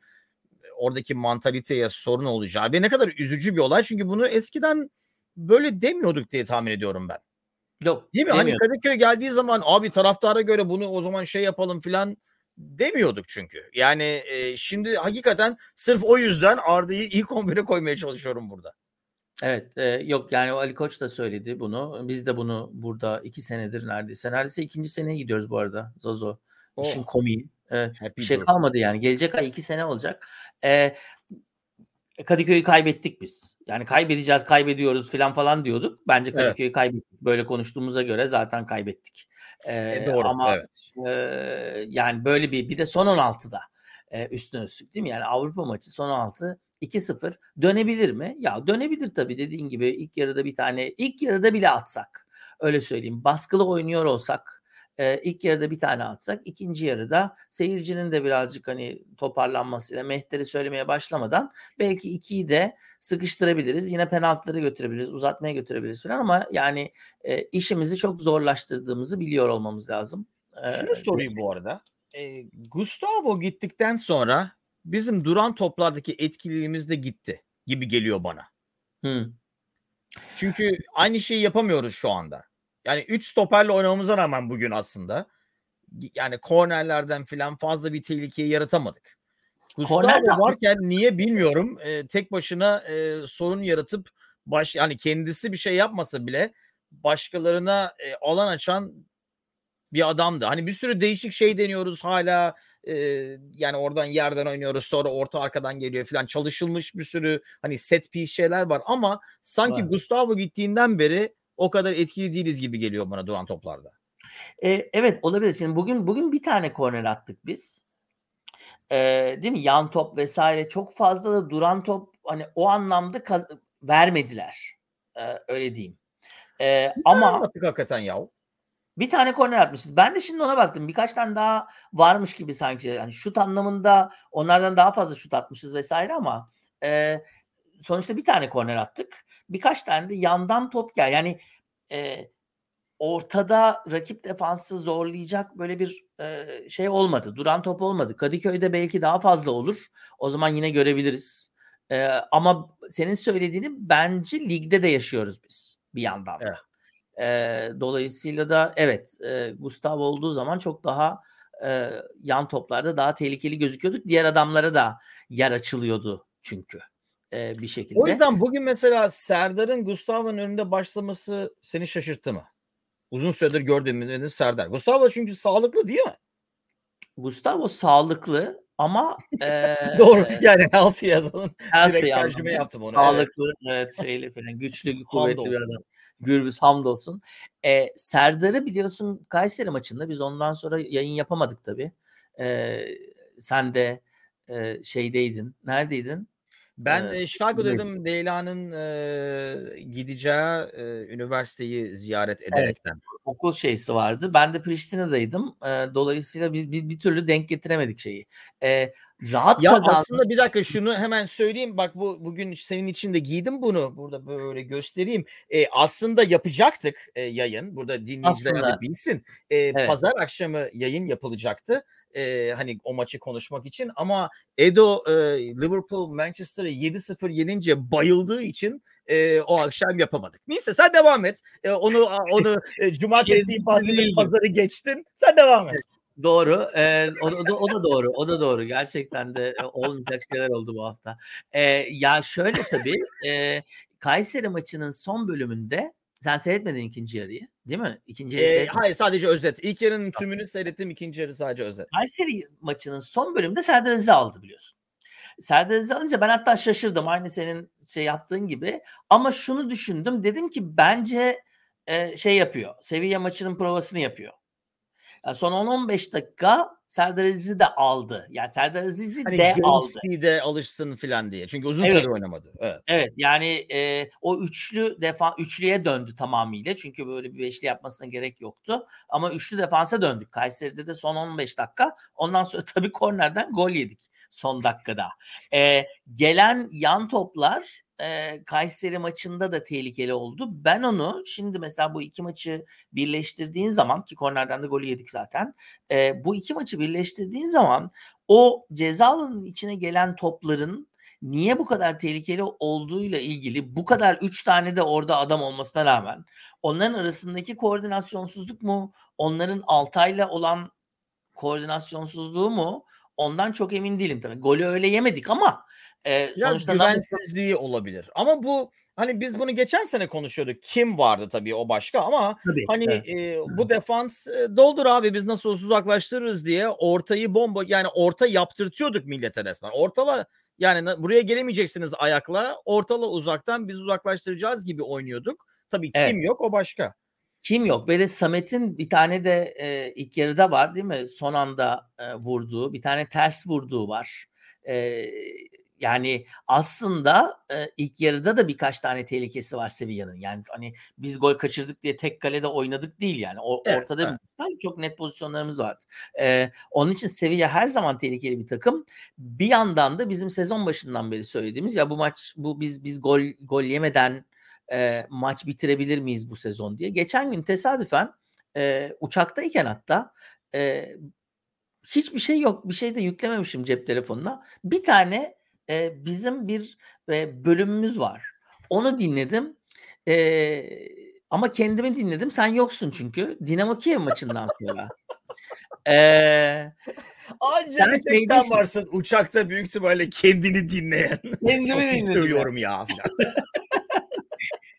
oradaki mantaliteye sorun olacağı ve ne kadar üzücü bir olay. Çünkü bunu eskiden böyle demiyorduk diye tahmin ediyorum ben.
Yok.
Değil mi? Hani Kadıköy geldiği zaman abi taraftara göre bunu o zaman şey yapalım filan demiyorduk çünkü. Yani e, şimdi hakikaten sırf o yüzden Arda'yı ilk 11'e koymaya çalışıyorum burada.
Evet, e, yok yani Ali Koç da söyledi bunu. Biz de bunu burada iki senedir neredeyse. Neredeyse ikinci seneye gidiyoruz bu arada Zozo. Oh. İşin komiği. Evet, bir şey kalmadı yani. Gelecek ay iki sene olacak. Ee, Kadıköy'ü kaybettik biz. Yani kaybedeceğiz, kaybediyoruz falan falan diyorduk. Bence Kadıköy'ü evet. kaybettik. Böyle konuştuğumuza göre zaten kaybettik. Ee,
e doğru, ama evet.
e, yani böyle bir bir de son 16'da e, üstüne üstlük değil mi? Yani Avrupa maçı son 16 2-0 dönebilir mi? Ya dönebilir tabii dediğin gibi ilk yarıda bir tane ilk yarıda bile atsak öyle söyleyeyim baskılı oynuyor olsak e, ilk yarıda bir tane atsak ikinci yarıda seyircinin de birazcık hani toparlanmasıyla Mehter'i söylemeye başlamadan belki ikiyi de sıkıştırabiliriz. Yine penaltıları götürebiliriz, uzatmaya götürebiliriz falan ama yani e, işimizi çok zorlaştırdığımızı biliyor olmamız lazım.
E, Şunu sorayım bu arada. E, Gustavo gittikten sonra bizim duran toplardaki etkililiğimiz de gitti gibi geliyor bana.
Hmm.
Çünkü aynı şeyi yapamıyoruz şu anda. Yani 3 stoperle oynamamıza rağmen bugün aslında yani kornerlerden falan fazla bir tehlikeyi yaratamadık. Gustavo varken niye bilmiyorum e, tek başına e, sorun yaratıp baş yani kendisi bir şey yapmasa bile başkalarına e, alan açan bir adamdı. Hani bir sürü değişik şey deniyoruz hala e, yani oradan yerden oynuyoruz sonra orta arkadan geliyor falan çalışılmış bir sürü hani set piece şeyler var ama sanki var. Gustavo gittiğinden beri o kadar etkili değiliz gibi geliyor bana duran toplarda.
Eee, evet, olabilir. Şimdi bugün bugün bir tane korner attık biz. Eee, değil mi? Yan top vs. çok fazla da duran top, hani, o anlamda kaz vermediler. Eee, öyle diyeyim. Eee,
Bir
ama
attık hakikaten yahu?
Bir tane korner atmışız. Ben de şimdi ona baktım. Birkaç tane daha varmış gibi sanki. Hani şut anlamında onlardan daha fazla şut atmışız vs. ama eee, sonuçta bir tane korner attık. Birkaç tane de yandan top gel yani, eee, ortada rakip defansı zorlayacak böyle bir, eee, şey olmadı. Duran top olmadı. Kadıköy'de belki daha fazla olur. O zaman yine görebiliriz. Eee, ama senin söylediğini bence ligde de yaşıyoruz biz bir yandan da.
Evet.
Eee, dolayısıyla da evet, eee, Gustavo olduğu zaman çok daha, eee, yan toplarda daha tehlikeli gözüküyorduk. Diğer adamlara da yer açılıyordu çünkü, eee, bir şekilde.
O yüzden bugün mesela Serdar'ın Gustavo'nun önünde başlaması seni şaşırttı mı? Uzun süredir gördüğümüz Serdar. Gustavo çünkü sağlıklı değil mi?
Gustavo sağlıklı ama, [LAUGHS] eee
Doğru. Yani yazanın
Healthy
direkt tercüme yaptım onu. Evet.
Sağlıklı, evet, şeyli falan, güçlü, kuvvetli bir adam. Gürbüz hamdolsun. Eee, Serdar'ı biliyorsun Kayseri maçında biz ondan sonra yayın yapamadık tabii. Eee, sen de, eee, şeydeydin. Neredeydin?
Ben,
eee,
Chicago'daydım. Leyla'nın, eee, gideceği, eee, üniversiteyi ziyaret
Evet.
ederekten.
Okul şeysi vardı. Ben de Priştine'deydim. Eee, dolayısıyla bi bi bir türlü denk getiremedik şeyi. Eee, rahat
Ya,
kazandık.
aslında bir dakika şunu hemen söyleyeyim. Bak bu bugün senin için de giydim bunu. Burada böyle göstereyim. Eee, aslında yapacaktık, eee, yayın. Burada dinleyiciler
Aslında.
de bilsin. Eee,
Evet.
pazar akşamı yayın yapılacaktı. Eee, hani o maçı konuşmak için ama Edo, eee, Liverpool Manchester'ı 7-0 yenince bayıldığı için, eee, o akşam yapamadık. Neyse sen devam et. Eee, onu onu, eee, cumartesi
değildi.
pazarı geçtin. Sen devam et.
Doğru. Eee, o da o da doğru. O da doğru. Gerçekten de, eee, olmayacak şeyler oldu bu hafta. Eee, ya şöyle tabii, eee, Kayseri maçının son bölümünde sen seyretmedin 2. yarıyı, değil mi? 2. yarıyı seyretmedin.
hayır sadece özet. İlk yarının tümünü seyrettim. 2. yarı sadece özet.
Kayseri maçının son bölümünde Serdar Aziz'i aldı biliyorsun. Serdar Aziz'i alınca ben hatta şaşırdım. Aynı senin şey yaptığın gibi. Ama şunu düşündüm. Dedim ki bence, eee, şey yapıyor. Sevilla maçının provasını yapıyor. Son 10-15 dakika Serdar Aziz'i de aldı. Yani Serdar Aziz'i
Hani
de aldı.
speed'e alışsın filan diye. Çünkü uzun
Evet.
süredir oynamadı. Evet.
Evet, yani, eee, o üçlü defa üçlüye döndü tamamıyla. Çünkü böyle bir beşli yapmasına gerek yoktu. Ama üçlü defansa döndük. Kayseri'de de son 15 dakika. Ondan sonra [LAUGHS] tabii kornerden gol yedik son dakikada. Eee, gelen yan toplar, eee, Kayseri maçında da tehlikeli oldu. Ben onu şimdi mesela bu 2 maçı birleştirdiğin zaman ki kornerden de golü yedik zaten. Eee, bu 2 maçı birleştirdiğin zaman o ceza alanının içine gelen topların niye bu kadar tehlikeli olduğuyla ilgili bu kadar 3 tane de orada adam olmasına rağmen onların arasındaki koordinasyonsuzluk mu? Onların Altay'la olan koordinasyonsuzluğu mu? Ondan çok emin değilim tabii. Golü öyle yemedik ama, eee,
Biraz
sonuçta
güvensizliği olabilir. Ama bu hani biz bunu geçen sene konuşuyorduk. Kim vardı tabii o başka ama
Tabii,
hani,
evet.
eee, bu defans, eee, doldur abi biz nasıl olsa uzaklaştırırız diye ortayı bomba yani orta yaptırtıyorduk millete resmen. Ortala yani buraya gelemeyeceksiniz ayakla. Ortala uzaktan biz uzaklaştıracağız gibi oynuyorduk. Tabii
Evet.
kim yok o başka.
Kim yok? De Samet'in bir tane de, eee, ilk yarıda var değil mi? Son anda, eee, vurduğu, bir tane ters vurduğu var. Eee, yani aslında, eee, ilk yarıda da birkaç tane tehlikesi var Sevilla'nın. Yani hani biz gol kaçırdık diye tek kalede oynadık değil yani. O
Evet,
ortada
evet.
bir çok net pozisyonlarımız vardı. Eee, onun için Sevilla her zaman tehlikeli bir takım. Bir yandan da bizim sezon başından beri söylediğimiz ya bu maç bu biz biz gol gol yemeden, eee, maç bitirebilir miyiz bu sezon diye. Geçen gün tesadüfen, eee, uçaktayken hatta, eee, hiçbir şey yok. Bir şey de yüklememişim cep telefonuna. Bir tane, eee, bizim bir, eee, bölümümüz var. Onu dinledim. Eee, ama kendimi dinledim. Sen yoksun çünkü. Dinamo Kiev maçından sonra. Eee
Anca
Sen şeydesin.
varsın uçakta büyük ihtimalle kendini dinleyen. [LAUGHS]
Kendimi
Çok söylüyorum ya. [LAUGHS]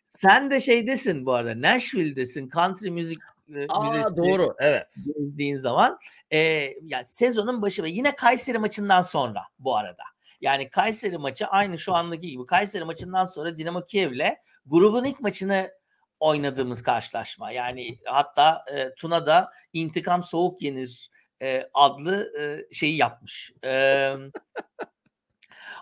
Sen de şeydesin bu arada, Nashville'desin. Country müzik, eee,
A,
müzesini
doğru, evet.
gezdiğin zaman, eee, ya sezonun başı ve yine Kayseri maçından sonra bu arada. Yani Kayseri maçı aynı şu andaki gibi Kayseri maçından sonra Dinamo Kiev'le grubun ilk maçını oynadığımız karşılaşma. Yani hatta e, Tuna da intikam soğuk yenir e, adlı e, şeyi yapmış. E,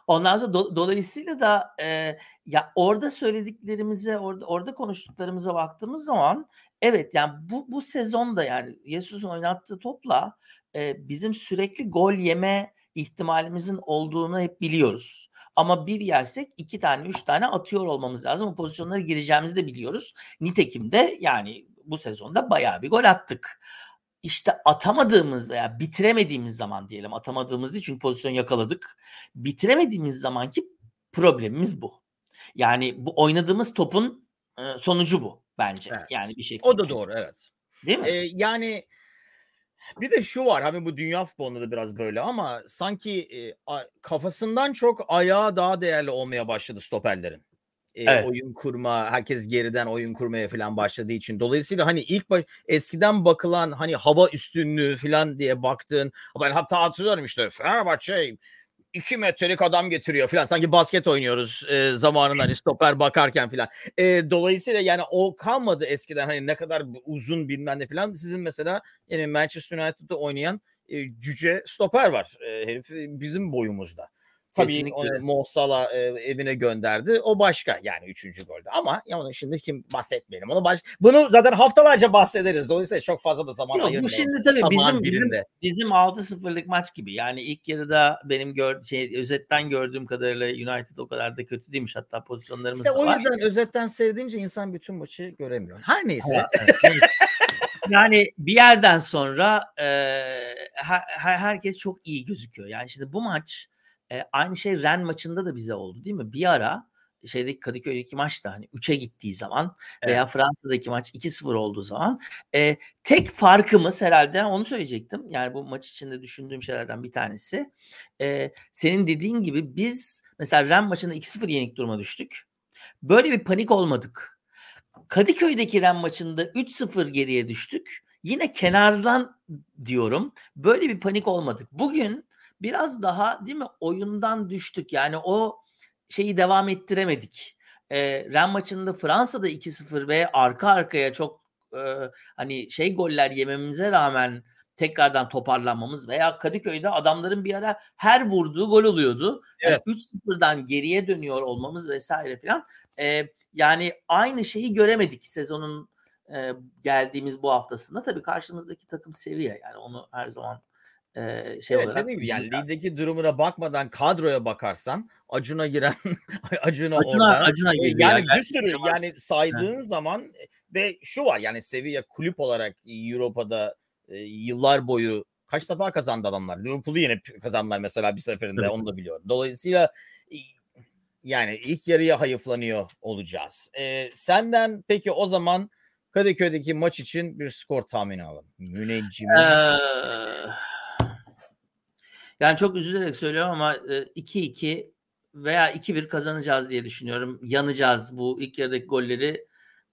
ondan sonra do, dolayısıyla da e, ya orada söylediklerimize, orada orada konuştuklarımıza baktığımız zaman evet yani bu bu sezonda yani Yesus'un oynattığı topla e, bizim sürekli gol yeme ihtimalimizin olduğunu hep biliyoruz. Ama bir yersek iki tane, üç tane atıyor olmamız lazım. O pozisyonlara gireceğimizi de biliyoruz. Nitekim de yani bu sezonda bayağı bir gol attık. İşte atamadığımız veya bitiremediğimiz zaman diyelim atamadığımız çünkü pozisyon yakaladık. Bitiremediğimiz zamanki problemimiz bu. Yani bu oynadığımız topun sonucu bu bence. Evet. Yani bir şekilde.
O da doğru evet.
Değil mi?
Ee, yani bir de şu var hani bu dünya futbolunda da biraz böyle ama sanki e, a, kafasından çok ayağı daha değerli olmaya başladı stoperlerin. E, evet. Oyun kurma, herkes geriden oyun kurmaya falan başladığı için. Dolayısıyla hani ilk baş, eskiden bakılan hani hava üstünlüğü falan diye baktığın ben hatta hatırlıyorum işte Fenerbahçe 2 metrelik adam getiriyor falan. Sanki basket oynuyoruz e, zamanın hani stoper bakarken falan. E, dolayısıyla yani o kalmadı eskiden hani ne kadar uzun bilmem ne falan. Sizin mesela yani Manchester United'da oynayan e, cüce stoper var. E, herif bizim boyumuzda. Tabii Mo Salah e, evine gönderdi. O başka yani üçüncü golde. Ama ya onu şimdi kim bahsetmeyelim. Onu baş... Bunu zaten haftalarca bahsederiz. Dolayısıyla çok fazla da zaman ayırmayalım.
Bu şimdi tabii bizim, bizim, bizim 6-0'lık maç gibi. Yani ilk yarıda benim gör, şey, özetten gördüğüm kadarıyla United o kadar da kötü değilmiş. Hatta pozisyonlarımız
işte
da
var. o yüzden özetten sevdiğince insan bütün maçı göremiyor. Her neyse. [LAUGHS]
yani bir yerden sonra e, her, herkes çok iyi gözüküyor. Yani şimdi bu maç e, aynı şey Ren maçında da bize oldu değil mi? Bir ara şeydeki Kadıköy'deki maçta hani 3'e gittiği zaman evet. veya Fransa'daki maç 2-0 olduğu zaman e, tek farkımız herhalde onu söyleyecektim. Yani bu maç içinde düşündüğüm şeylerden bir tanesi. E, senin dediğin gibi biz mesela Ren maçında 2-0 yenik duruma düştük. Böyle bir panik olmadık. Kadıköy'deki Ren maçında 3-0 geriye düştük. Yine kenardan diyorum. Böyle bir panik olmadık. Bugün biraz daha değil mi oyundan düştük. Yani o şeyi devam ettiremedik. E, Ren maçında Fransa'da 2-0 ve arka arkaya çok e, hani şey goller yememize rağmen tekrardan toparlanmamız veya Kadıköy'de adamların bir ara her vurduğu gol oluyordu. Evet. Yani 3-0'dan geriye dönüyor olmamız vesaire filan. E, yani aynı şeyi göremedik sezonun e, geldiğimiz bu haftasında. Tabii karşımızdaki takım seviye yani onu her zaman e, şey
evet,
olarak.
Dediğim gibi yani ligdeki durumuna bakmadan kadroya bakarsan Acun'a giren [LAUGHS] Acun'a,
Acun'a
orada.
Acun'a
yani, yani bir sürü yani saydığın evet. zaman ve şu var yani seviye kulüp olarak Avrupa'da e, yıllar boyu kaç defa kazandı adamlar. Liverpool'u yenip kazandılar mesela bir seferinde evet. onu da biliyorum. Dolayısıyla yani ilk yarıya hayıflanıyor olacağız. Ee, senden peki o zaman Kadıköy'deki maç için bir skor tahmini alalım. Müneccim. Ee,
yani çok üzülerek söylüyorum ama 2-2 veya 2-1 kazanacağız diye düşünüyorum. Yanacağız bu ilk yarıdaki golleri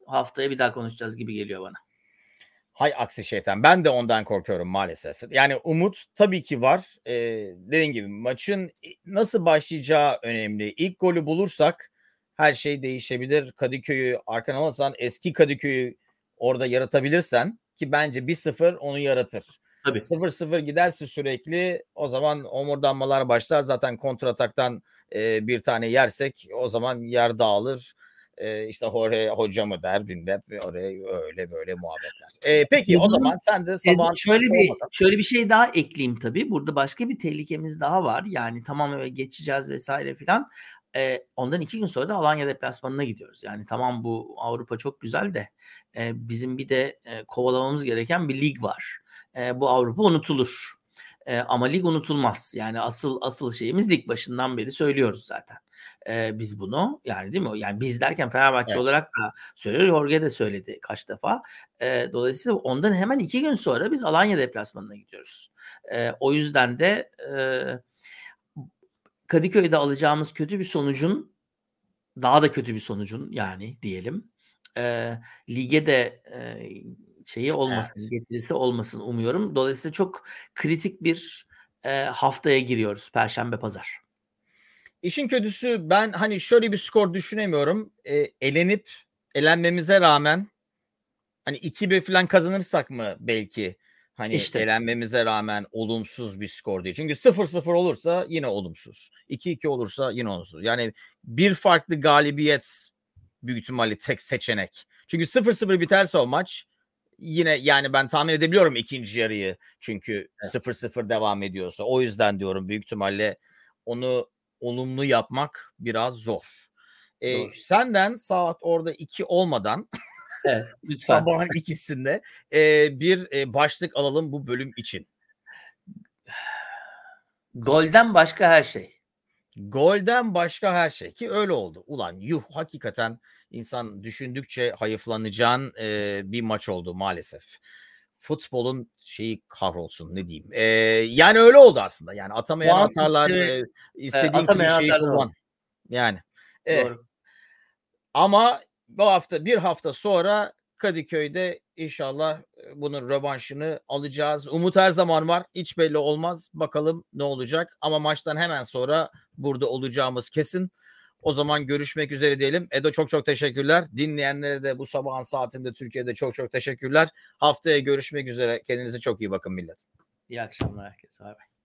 haftaya bir daha konuşacağız gibi geliyor bana.
Hay aksi şeytan. Ben de ondan korkuyorum maalesef. Yani umut tabii ki var. Ee, dediğim gibi maçın nasıl başlayacağı önemli. İlk golü bulursak her şey değişebilir. Kadıköy'ü arkan alırsan eski Kadıköy'ü orada yaratabilirsen ki bence 1-0 onu yaratır. Tabii. 0-0 giderse sürekli o zaman omurdanmalar başlar. Zaten kontrataktan e, bir tane yersek o zaman yer dağılır. E, işte oraya hoca mı der bilmem oraya öyle böyle muhabbetler. E, peki o zaman sen de sabah
şöyle bir olmadan... şöyle bir şey daha ekleyeyim tabii. Burada başka bir tehlikemiz daha var. Yani tamam eve geçeceğiz vesaire filan. E, ondan iki gün sonra da Alanya deplasmanına gidiyoruz. Yani tamam bu Avrupa çok güzel de e, bizim bir de e, kovalamamız gereken bir lig var e, bu Avrupa unutulur. E, ama lig unutulmaz. Yani asıl asıl şeyimiz lig başından beri söylüyoruz zaten. E, biz bunu yani değil mi? Yani biz derken Fenerbahçe evet. olarak da söylüyor. Jorge de söyledi kaç defa. E, dolayısıyla ondan hemen iki gün sonra biz Alanya deplasmanına gidiyoruz. E, o yüzden de e, Kadıköy'de alacağımız kötü bir sonucun daha da kötü bir sonucun yani diyelim. E, lige de e, şeyi olmasın, evet. getirisi olmasın umuyorum. Dolayısıyla çok kritik bir e, haftaya giriyoruz Perşembe Pazar.
İşin kötüsü ben hani şöyle bir skor düşünemiyorum. E, elenip elenmemize rağmen hani 2-1 falan kazanırsak mı belki hani
İşte.
elenmemize rağmen olumsuz bir skor değil. Çünkü 0-0 olursa yine olumsuz. 2-2 olursa yine olumsuz. Yani bir farklı galibiyet büyük ihtimalle tek seçenek. Çünkü 0-0 biterse o maç yine yani ben tahmin edebiliyorum ikinci yarıyı. Çünkü
Evet.
0-0 devam ediyorsa. O yüzden diyorum büyük ihtimalle onu olumlu yapmak biraz zor. Ee,
Doğru.
senden saat orada 2 olmadan
Evet, [LAUGHS] lütfen.
sabahın ikisinde e, bir e, başlık alalım bu bölüm için.
Golden başka her şey.
Golden başka her şey ki öyle oldu. Ulan yuh hakikaten insan düşündükçe hayıflanacağın e, bir maç oldu maalesef. Futbolun şeyi kahrolsun ne diyeyim. E, yani öyle oldu aslında. Yani atamayan
Puan
atarlar e, istediğin klişeyi
atarlar
kullan. Yani. E,
Doğru.
Ama bu hafta bir hafta sonra Kadıköy'de inşallah e, bunun rövanşını alacağız. Umut her zaman var. Hiç belli olmaz. Bakalım ne olacak. Ama maçtan hemen sonra burada olacağımız kesin. O zaman görüşmek üzere diyelim. Edo çok çok teşekkürler. Dinleyenlere de bu sabahın saatinde Türkiye'de çok çok teşekkürler. Haftaya görüşmek üzere. Kendinize çok iyi bakın millet.
İyi akşamlar herkese. Bay.